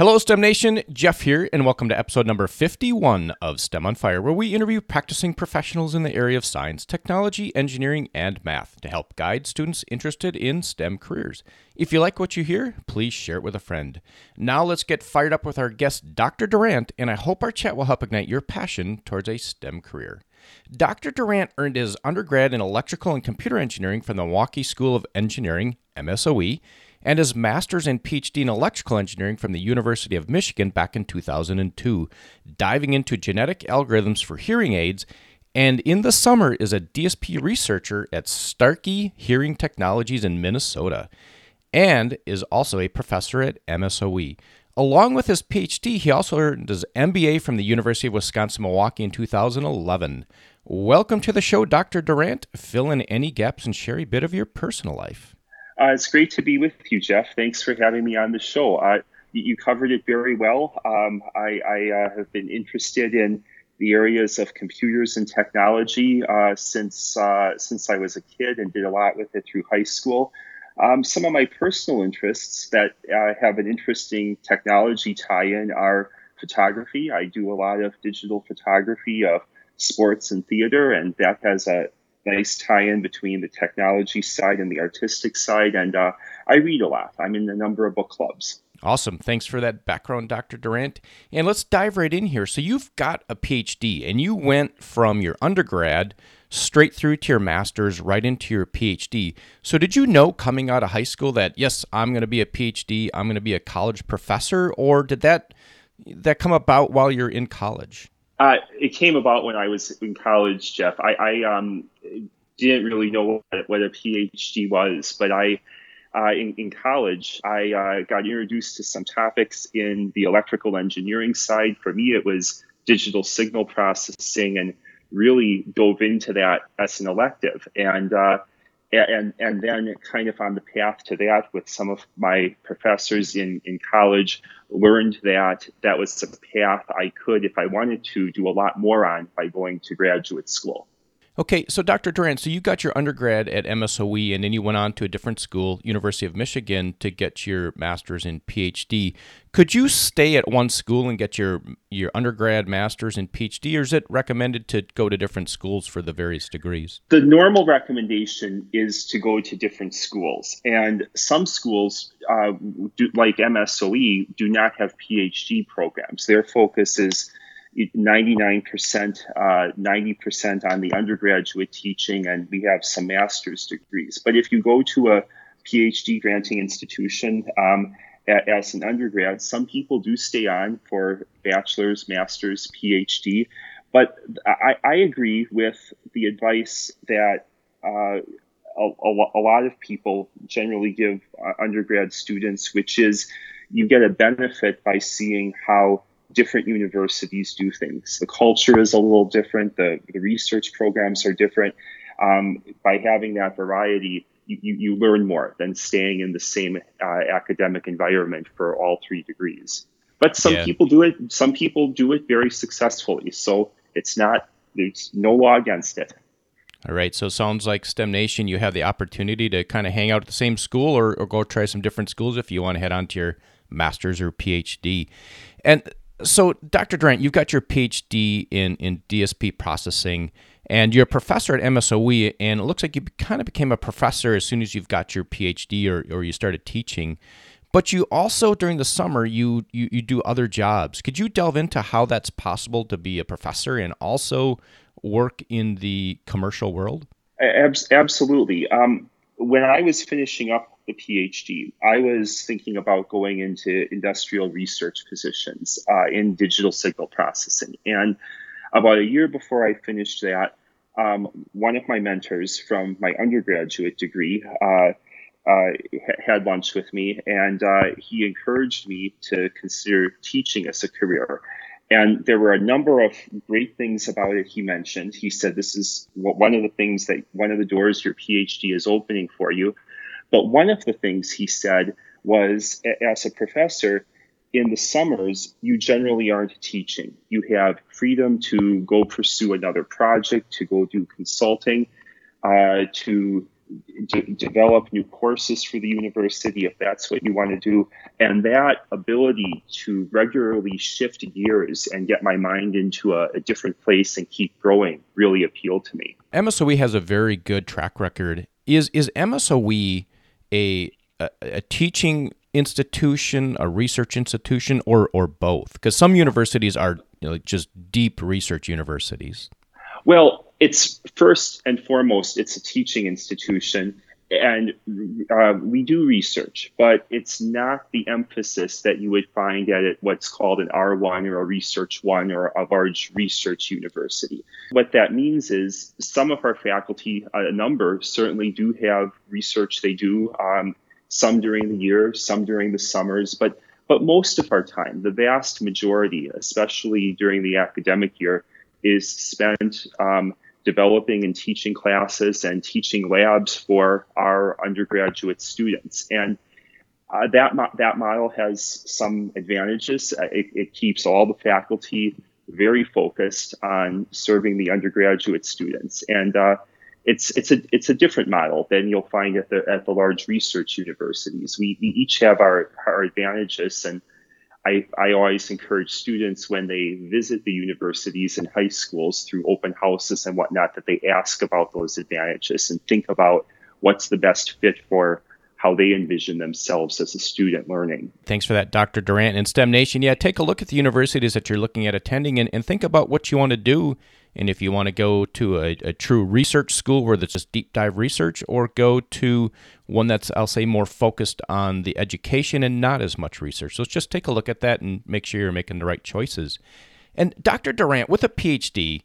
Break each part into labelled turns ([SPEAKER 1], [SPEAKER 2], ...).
[SPEAKER 1] Hello, STEM Nation. Jeff here, and welcome to episode number 51 of STEM on Fire, where we interview practicing professionals in the area of science, technology, engineering, and math to help guide students interested in STEM careers. If you like what you hear, please share it with a friend. Now let's get fired up with our guest, Dr. Durant, and I hope our chat will help ignite your passion towards a STEM career. Dr. Durant earned his undergrad in electrical and computer engineering from the Milwaukee School of Engineering, MSOE and his master's and PhD in electrical engineering from the University of Michigan back in 2002, diving into genetic algorithms for hearing aids. And in the summer is a DSP researcher at Starkey Hearing Technologies in Minnesota, and is also a professor at MSOE. Along with his PhD, he also earned his MBA from the University of Wisconsin Milwaukee in 2011. Welcome to the show, Dr. Durant. Fill in any gaps and share a bit of your personal life.
[SPEAKER 2] Uh, it's great to be with you, Jeff. Thanks for having me on the show. Uh, you covered it very well. Um, I, I uh, have been interested in the areas of computers and technology uh, since uh, since I was a kid and did a lot with it through high school. Um, some of my personal interests that uh, have an interesting technology tie-in are photography. I do a lot of digital photography of sports and theater, and that has a nice tie-in between the technology side and the artistic side. And uh, I read a lot. I'm in a number of book clubs.
[SPEAKER 1] Awesome. Thanks for that background, Dr. Durant. And let's dive right in here. So, you've got a PhD and you went from your undergrad straight through to your master's, right into your PhD. So, did you know coming out of high school that, yes, I'm going to be a PhD, I'm going to be a college professor, or did that, that come about while you're in college?
[SPEAKER 2] Uh, it came about when I was in college, Jeff. I, I um, didn't really know what, what, a PhD was, but I, uh, in, in, college, I uh, got introduced to some topics in the electrical engineering side. For me, it was digital signal processing, and really dove into that as an elective. And uh, and and then kind of on the path to that with some of my professors in in college learned that that was a path I could if I wanted to do a lot more on by going to graduate school.
[SPEAKER 1] Okay, so Dr. Durant, so you got your undergrad at MSOE and then you went on to a different school, University of Michigan, to get your master's and PhD. Could you stay at one school and get your your undergrad, master's, and PhD, or is it recommended to go to different schools for the various degrees?
[SPEAKER 2] The normal recommendation is to go to different schools, and some schools, uh, do, like MSOE, do not have PhD programs. Their focus is 99%, uh, 90% on the undergraduate teaching, and we have some master's degrees. But if you go to a PhD granting institution um, as an undergrad, some people do stay on for bachelor's, master's, PhD. But I, I agree with the advice that uh, a, a, lot of people generally give uh, undergrad students, which is you get a benefit by seeing how different universities do things. The culture is a little different, the, the research programs are different. Um, by having that variety, you, you, you, learn more than staying in the same uh, academic environment for all three degrees. But some yeah. people do it, some people do it very successfully. So it's not, there's no law against it.
[SPEAKER 1] All right. So it sounds like STEM Nation, you have the opportunity to kind of hang out at the same school or, or go try some different schools if you want to head on to your master's or PhD. And so, Dr. Durant, you've got your PhD in, in DSP processing, and you're a professor at MSOE, and it looks like you kind of became a professor as soon as you've got your PhD or, or you started teaching. But you also, during the summer, you, you, you do other jobs. Could you delve into how that's possible to be a professor and also work in the commercial world?
[SPEAKER 2] Absolutely. Um, when I was finishing up the PhD, I was thinking about going into industrial research positions uh, in digital signal processing. And about a year before I finished that, um, one of my mentors from my undergraduate degree uh, uh, had lunch with me, and uh, he encouraged me to consider teaching as a career. And there were a number of great things about it he mentioned. He said, This is one of the things that one of the doors your PhD is opening for you. But one of the things he said was as a professor, in the summers, you generally aren't teaching. You have freedom to go pursue another project, to go do consulting, uh, to develop new courses for the university if that's what you want to do. And that ability to regularly shift gears and get my mind into a, a different place and keep growing really appealed to me.
[SPEAKER 1] MSOE has a very good track record. Is is MSOE a, a, a teaching institution, a research institution, or or both? Because some universities are you know, just deep research universities.
[SPEAKER 2] Well, it's first and foremost, it's a teaching institution, and uh, we do research, but it's not the emphasis that you would find at what's called an R1 or a Research One or a large research university. What that means is some of our faculty, a number, certainly do have research they do. Um, some during the year, some during the summers, but but most of our time, the vast majority, especially during the academic year, is spent um, developing and teaching classes and teaching labs for our undergraduate students. And uh, that mo- that model has some advantages. Uh, it, it, keeps all the faculty very focused on serving the undergraduate students, and uh, it's it's a it's a different model than you'll find at the at the large research universities. We, we each have our our advantages, and I I always encourage students when they visit the universities and high schools through open houses and whatnot that they ask about those advantages and think about what's the best fit for how they envision themselves as a student learning.
[SPEAKER 1] Thanks for that, Dr. Durant. And STEM Nation, yeah, take a look at the universities that you're looking at attending and, and think about what you want to do and if you want to go to a, a true research school where there's just deep dive research, or go to one that's, I'll say, more focused on the education and not as much research. So just take a look at that and make sure you're making the right choices. And Dr. Durant, with a PhD,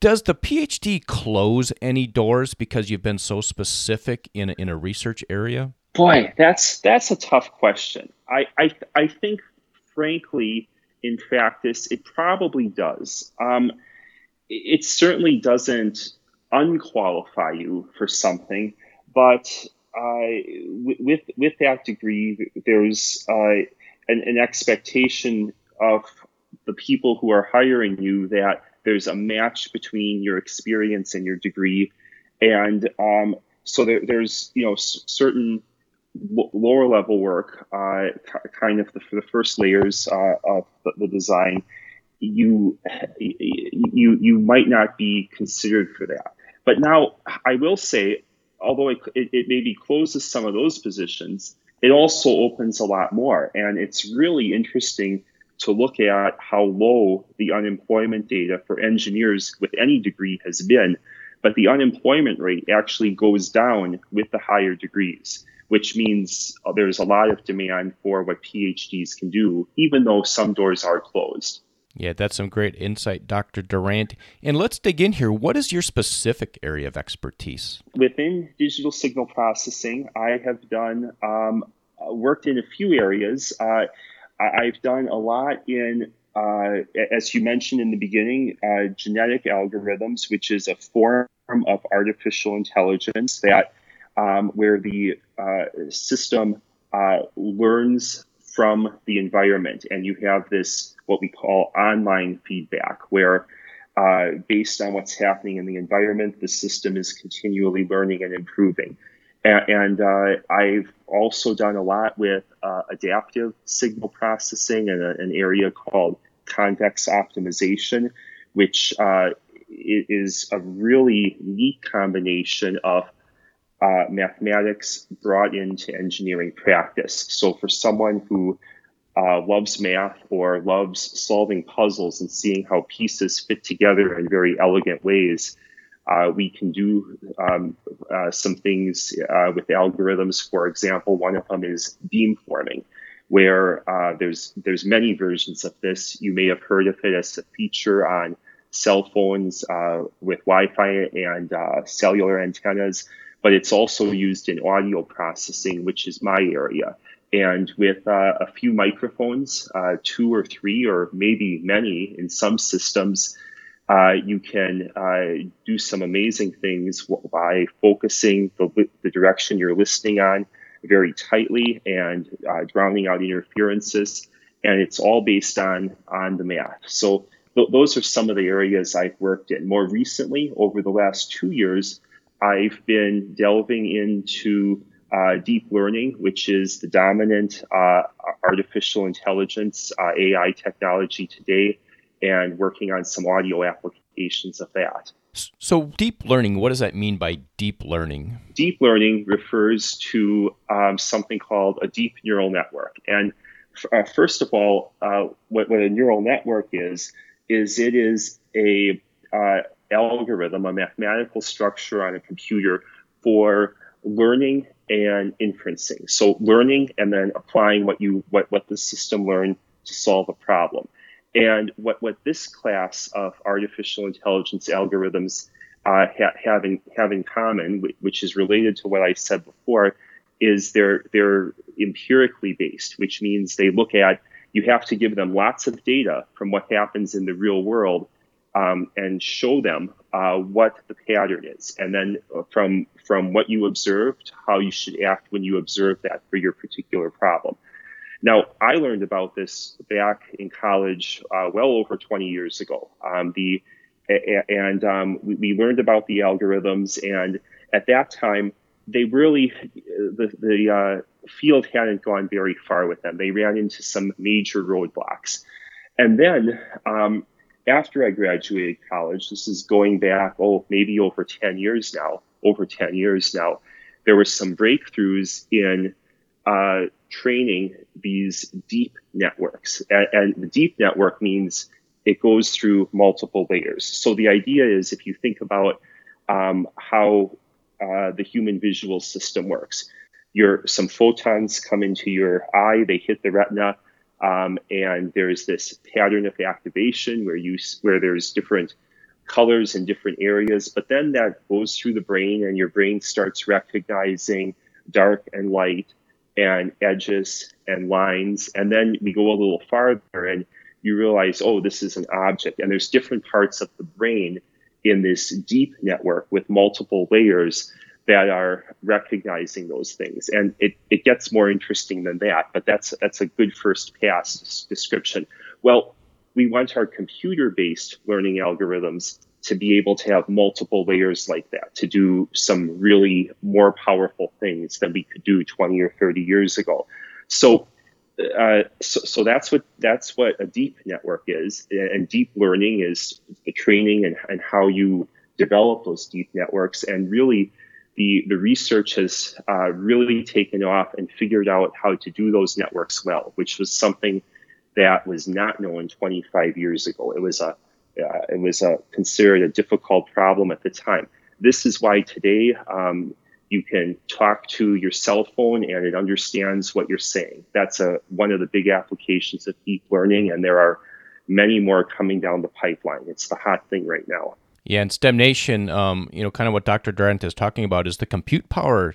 [SPEAKER 1] does the PhD close any doors because you've been so specific in a, in a research area?
[SPEAKER 2] Boy, that's that's a tough question. I I, I think, frankly, in practice, it probably does. Um, it certainly doesn't unqualify you for something, but uh, with with that degree, there's uh, an, an, expectation of the people who are hiring you that there's a match between your experience and your degree, and um, so there, there's you know s- certain lower level work, uh, kind of the, the first layers uh, of the, the design you you you might not be considered for that. But now I will say, although it, it, maybe closes some of those positions, it also opens a lot more, and it's really interesting to look at how low the unemployment data for engineers with any degree has been. But the unemployment rate actually goes down with the higher degrees, which means uh, there's a lot of demand for what PhDs can do, even though some doors are closed.
[SPEAKER 1] Yeah, that's some great insight, Dr. Durant. And let's dig in here. What is your specific area of expertise?
[SPEAKER 2] Within digital signal processing, I have done um, worked in a few areas. Uh, I've done a lot in, uh, as you mentioned in the beginning, uh, genetic algorithms, which is a form of artificial intelligence that um, where the uh, system uh, learns from the environment. And you have this, what we call online feedback, where uh, based on what's happening in the environment, the system is continually learning and improving. And, and uh, I've also done a lot with uh, adaptive signal processing in a, an area called convex optimization, which uh, is a really neat combination of uh, mathematics brought into engineering practice. So for someone who uh, loves math or loves solving puzzles and seeing how pieces fit together in very elegant ways, uh, we can do um, uh, some things uh, with algorithms. For example, one of them is beamforming, where uh, there's there's many versions of this. You may have heard of it as a feature on cell phones with Wi-Fi and cellular antennas but it's also used in audio processing, which is my area. And with uh, a few microphones, uh, two or three, or maybe many in some systems, uh, you can uh, do some amazing things by focusing the, the, direction you're listening on very tightly and uh, drowning out interferences. And it's all based on, on the math. So th- those are some of the areas I've worked in. More recently, over the last two years, I've been delving into uh, deep learning, which is the dominant uh, artificial intelligence uh, AI technology today, and working on some audio applications of that.
[SPEAKER 1] So, deep learning, what does that mean by deep learning?
[SPEAKER 2] Deep learning refers to um, something called a deep neural network. And uh, first of all, uh, what, what, a neural network is, is it is a uh, algorithm, a mathematical structure on a computer for learning and inferencing. So learning and then applying what you what, what the system learned to solve a problem. And what, what this class of artificial intelligence algorithms uh, ha- have, in, have in common, which is related to what I said before, is they're they're empirically based, which means they look at you have to give them lots of data from what happens in the real world um, and show them uh, what the pattern is, and then uh, from from what you observed, how you should act when you observe that for your particular problem. Now, I learned about this back in college uh, well over 20 years ago. Um, the and um, we learned about the algorithms, and at that time, they really the the uh, field hadn't gone very far with them. They ran into some major roadblocks, and then um, after I graduated college, this is going back, oh, maybe over 10 years now, over 10 years now, there were some breakthroughs in uh, training these deep networks. And, and, the deep network means it goes through multiple layers. So the idea is if you think about um, how uh, the human visual system works, your some photons come into your eye, they hit the retina, um, and there's this pattern of activation where you where there's different colors in different areas, but then that goes through the brain and your brain starts recognizing dark and light and edges and lines. And then we go a little farther and you realize, oh, this is an object. And there's different parts of the brain in this deep network with multiple layers that are recognizing those things. And it, it gets more interesting than that, but that's that's a good first pass description. Well, we want our computer-based learning algorithms to be able to have multiple layers like that, to do some really more powerful things than we could do 20 or 30 years ago. So uh, so, so, that's what that's what a deep network is, and deep learning is the training and, and how you develop those deep networks. And really, the, the research has uh, really taken off and figured out how to do those networks well, which was something that was not known 25 years ago. It was a uh, it was a, considered a difficult problem at the time. This is why today um, you can talk to your cell phone and it understands what you're saying. That's a one of the big applications of deep learning, and there are many more coming down the pipeline. It's the hot thing right now.
[SPEAKER 1] Yeah, and STEM Nation, um, you know, kind of what Dr. Durant is talking about is the compute power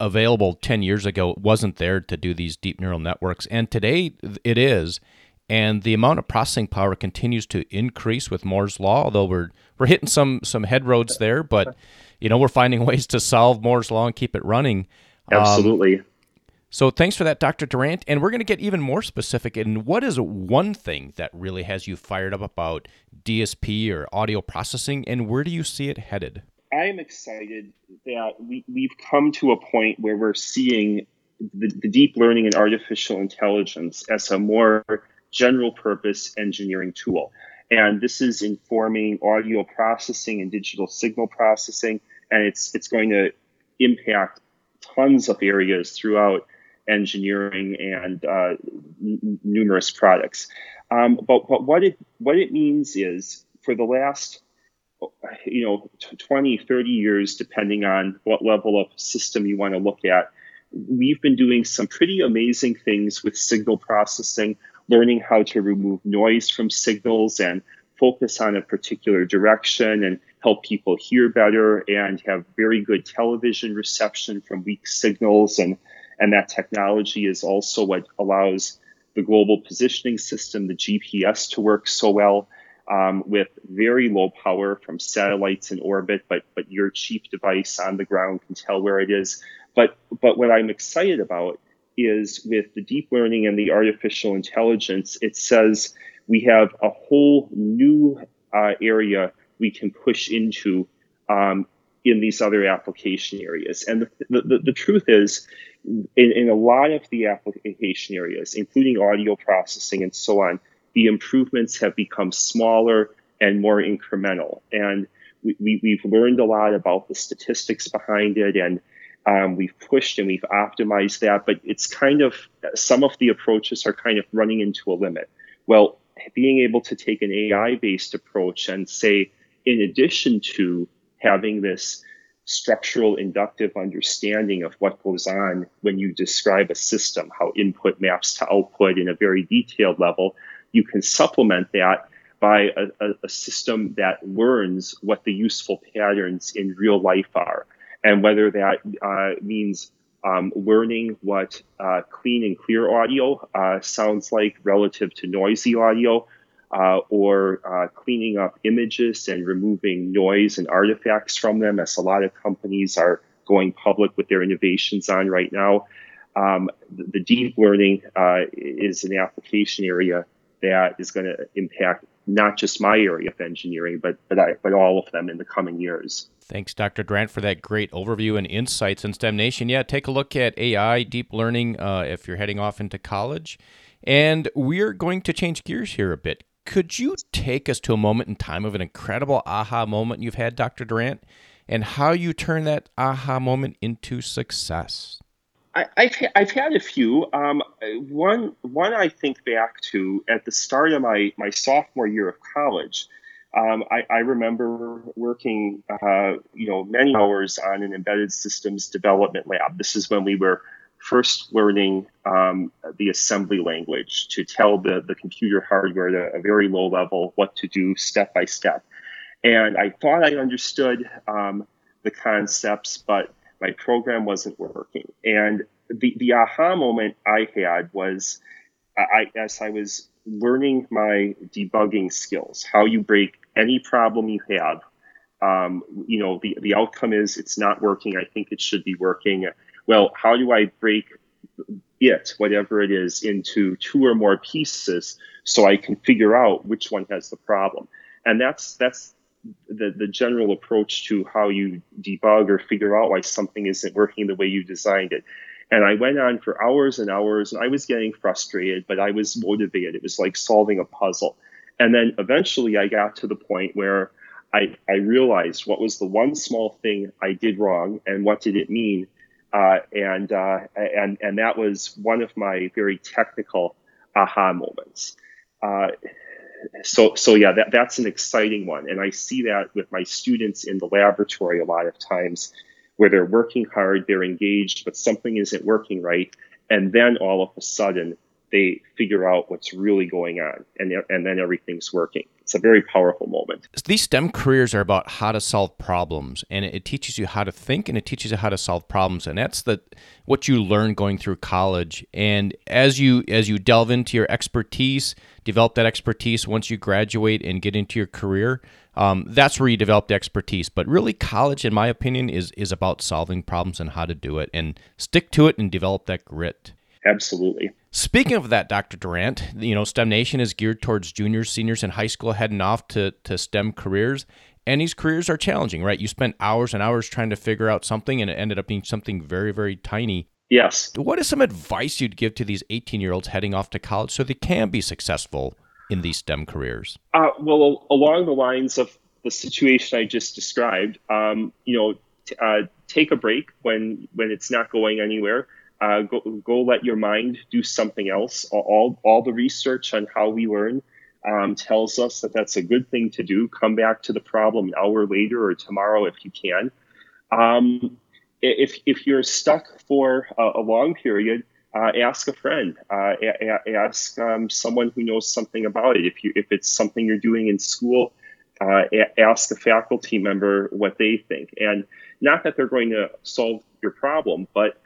[SPEAKER 1] available 10 years ago wasn't there to do these deep neural networks. And today it is. And the amount of processing power continues to increase with Moore's Law, although we're, we're hitting some, some head roads there, but, you know, we're finding ways to solve Moore's Law and keep it running.
[SPEAKER 2] Absolutely. Um,
[SPEAKER 1] so thanks for that, Dr. Durant. And we're going to get even more specific in what is one thing that really has you fired up about DSP or audio processing, and where do you see it headed?
[SPEAKER 2] I am excited that we, we've come to a point where we're seeing the, the deep learning and artificial intelligence as a more general purpose engineering tool. And this is informing audio processing and digital signal processing, and it's it's going to impact tons of areas throughout engineering and uh, n- numerous products. Um, but, but what it what it means is for the last you know 20 30 years depending on what level of system you want to look at we've been doing some pretty amazing things with signal processing learning how to remove noise from signals and focus on a particular direction and help people hear better and have very good television reception from weak signals and and that technology is also what allows the global positioning system, the GPS, to work so well um, with very low power from satellites in orbit, but but your cheap device on the ground can tell where it is. But but what I'm excited about is with the deep learning and the artificial intelligence, it says we have a whole new uh, area we can push into um, in these other application areas. And the, the, the truth is, in, in a lot of the application areas, including audio processing and so on, the improvements have become smaller and more incremental. And we, we, have learned a lot about the statistics behind it and um, we've pushed and we've optimized that, but it's kind of some of the approaches are kind of running into a limit. Well, being able to take an AI based approach and say, in addition to having this structural inductive understanding of what goes on when you describe a system, how input maps to output in a very detailed level, you can supplement that by a, a, system that learns what the useful patterns in real life are. And whether that uh, means um, learning what uh, clean and clear audio uh, sounds like relative to noisy audio, uh, or uh, cleaning up images and removing noise and artifacts from them, as a lot of companies are going public with their innovations on right now. Um, the, deep learning uh, is an application area that is going to impact not just my area of engineering, but but, I, but all of them in the coming years.
[SPEAKER 1] Thanks, Dr. Durant, for that great overview and insights in STEM Nation. Yeah, take a look at AI, deep learning, uh, if you're heading off into college. And we're going to change gears here a bit. Could you take us to a moment in time of an incredible aha moment you've had, Dr. Durant, and how you turn that aha moment into success?
[SPEAKER 2] I, have I've had a few. Um, one one I think back to at the start of my my sophomore year of college. Um, I, I, remember working, uh, you know, many hours on an embedded systems development lab. This is when we were first learning um, the assembly language to tell the, the computer hardware at a, very low level what to do step by step. And I thought I understood um, the concepts, but my program wasn't working. And the, the aha moment I had was I, as I was learning my debugging skills, how you break any problem you have. Um, you know, the, the outcome is it's not working. I think it should be working well, how do I break it, whatever it is, into two or more pieces so I can figure out which one has the problem? And that's that's the, the general approach to how you debug or figure out why something isn't working the way you designed it. And I went on for hours and hours, and I was getting frustrated, but I was motivated. It was like solving a puzzle. And then eventually I got to the point where I, I realized what was the one small thing I did wrong and what did it mean uh, and uh, and and that was one of my very technical aha moments. Uh, so so yeah, that that's an exciting one, and I see that with my students in the laboratory a lot of times, where they're working hard, they're engaged, but something isn't working right, and then all of a sudden they figure out what's really going on and, and then everything's working. It's a very powerful moment.
[SPEAKER 1] These STEM careers are about how to solve problems and it teaches you how to think and it teaches you how to solve problems and that's the what you learn going through college and as you as you delve into your expertise, develop that expertise once you graduate and get into your career, um, that's where you develop the expertise. But really, college, in my opinion, is is about solving problems and how to do it, and stick to it and develop that grit.
[SPEAKER 2] Absolutely.
[SPEAKER 1] Speaking of that, Dr. Durant, you know, STEM Nation is geared towards juniors, seniors in high school heading off to, to STEM careers. And these careers are challenging, right? You spent hours and hours trying to figure out something and it ended up being something very, very tiny.
[SPEAKER 2] Yes.
[SPEAKER 1] What is some advice you'd give to these 18 year olds heading off to college so they can be successful in these STEM careers?
[SPEAKER 2] Uh, well, along the lines of the situation I just described, um, you know, t- uh, take a break when when it's not going anywhere. Uh, go, go let your mind do something else. All, all the research on how we learn um, tells us that that's a good thing to do. Come back to the problem an hour later or tomorrow if you can. Um, if, if you're stuck for a, a long period, uh, ask a friend, uh, a- ask um, someone who knows something about it. If you if it's something you're doing in school, uh, a- ask a faculty member what they think. And not that they're going to solve your problem, but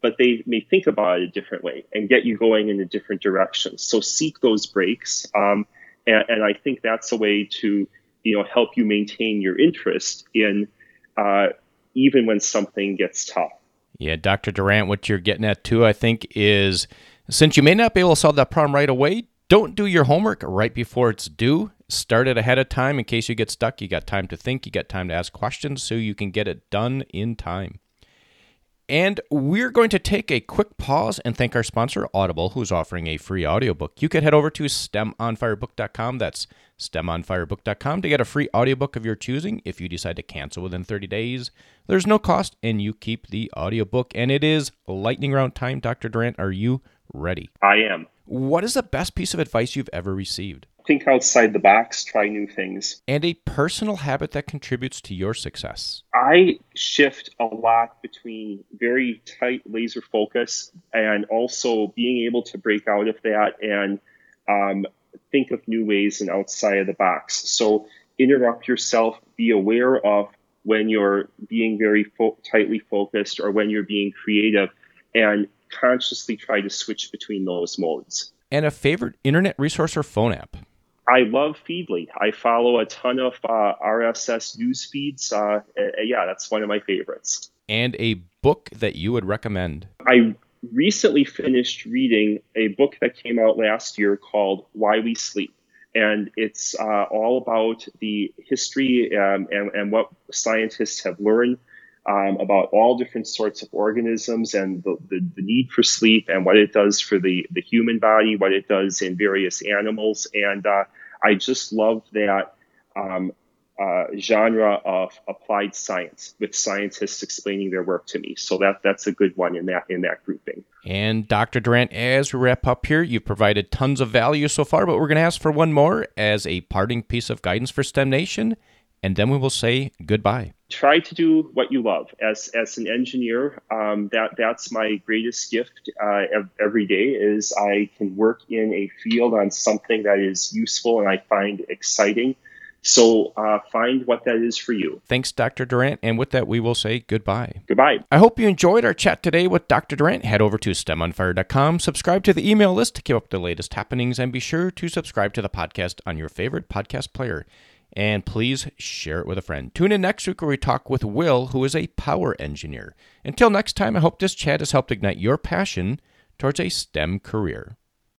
[SPEAKER 2] but they may think about it a different way and get you going in a different direction. So seek those breaks, um, and, and, I think that's a way to you know help you maintain your interest in uh, even when something gets tough.
[SPEAKER 1] Yeah, Dr. Durant, what you're getting at too, I think, is since you may not be able to solve that problem right away, Don't do your homework right before it's due. Start it ahead of time in case you get stuck. You got time to think, you got time to ask questions so you can get it done in time. And we're going to take a quick pause and thank our sponsor, Audible, who's offering a free audiobook. You can head over to stemonfirebook.com. That's stemonfirebook.com to get a free audiobook of your choosing. If you decide to cancel within 30 days, there's no cost and you keep the audiobook. And it is lightning round time. Dr. Durant, are you ready?
[SPEAKER 2] I am.
[SPEAKER 1] What is the best piece of advice you've ever received?
[SPEAKER 2] Think outside the box, try new things.
[SPEAKER 1] And a personal habit that contributes to your success.
[SPEAKER 2] I shift a lot between very tight laser focus and also being able to break out of that and um, think of new ways and outside of the box. So interrupt yourself, be aware of when you're being very fo- tightly focused or when you're being creative, and consciously try to switch between those modes.
[SPEAKER 1] And a favorite internet resource or phone app?
[SPEAKER 2] I love Feedly. I follow a ton of uh, RSS news feeds. Uh, yeah, that's one of my favorites.
[SPEAKER 1] And a book that you would recommend?
[SPEAKER 2] I recently finished reading a book that came out last year called Why We Sleep. And it's uh, all about the history um, and, and what scientists have learned um, about all different sorts of organisms and the, the, the, need for sleep and what it does for the, the human body, what it does in various animals. And uh, I just love that um, uh, genre of applied science with scientists explaining their work to me. So that that's a good one in that in that grouping.
[SPEAKER 1] And Dr. Durant, as we wrap up here, you've provided tons of value so far, but we're going to ask for one more as a parting piece of guidance for STEM Nation and then we will say goodbye.
[SPEAKER 2] Try to do what you love. As as an engineer, um, that that's my greatest gift uh, every day. Is I can work in a field on something that is useful and I find exciting. So uh, find what that is for you.
[SPEAKER 1] Thanks, Dr. Durant. And with that, we will say goodbye.
[SPEAKER 2] Goodbye.
[SPEAKER 1] I hope you enjoyed our chat today with Dr. Durant. Head over to STEMonfire.com, subscribe to the email list to keep up the latest happenings, and be sure to subscribe to the podcast on your favorite podcast player and please share it with a friend. Tune in next week where we talk with Will, who is a power engineer. Until next time, I hope this chat has helped ignite your passion towards a STEM career.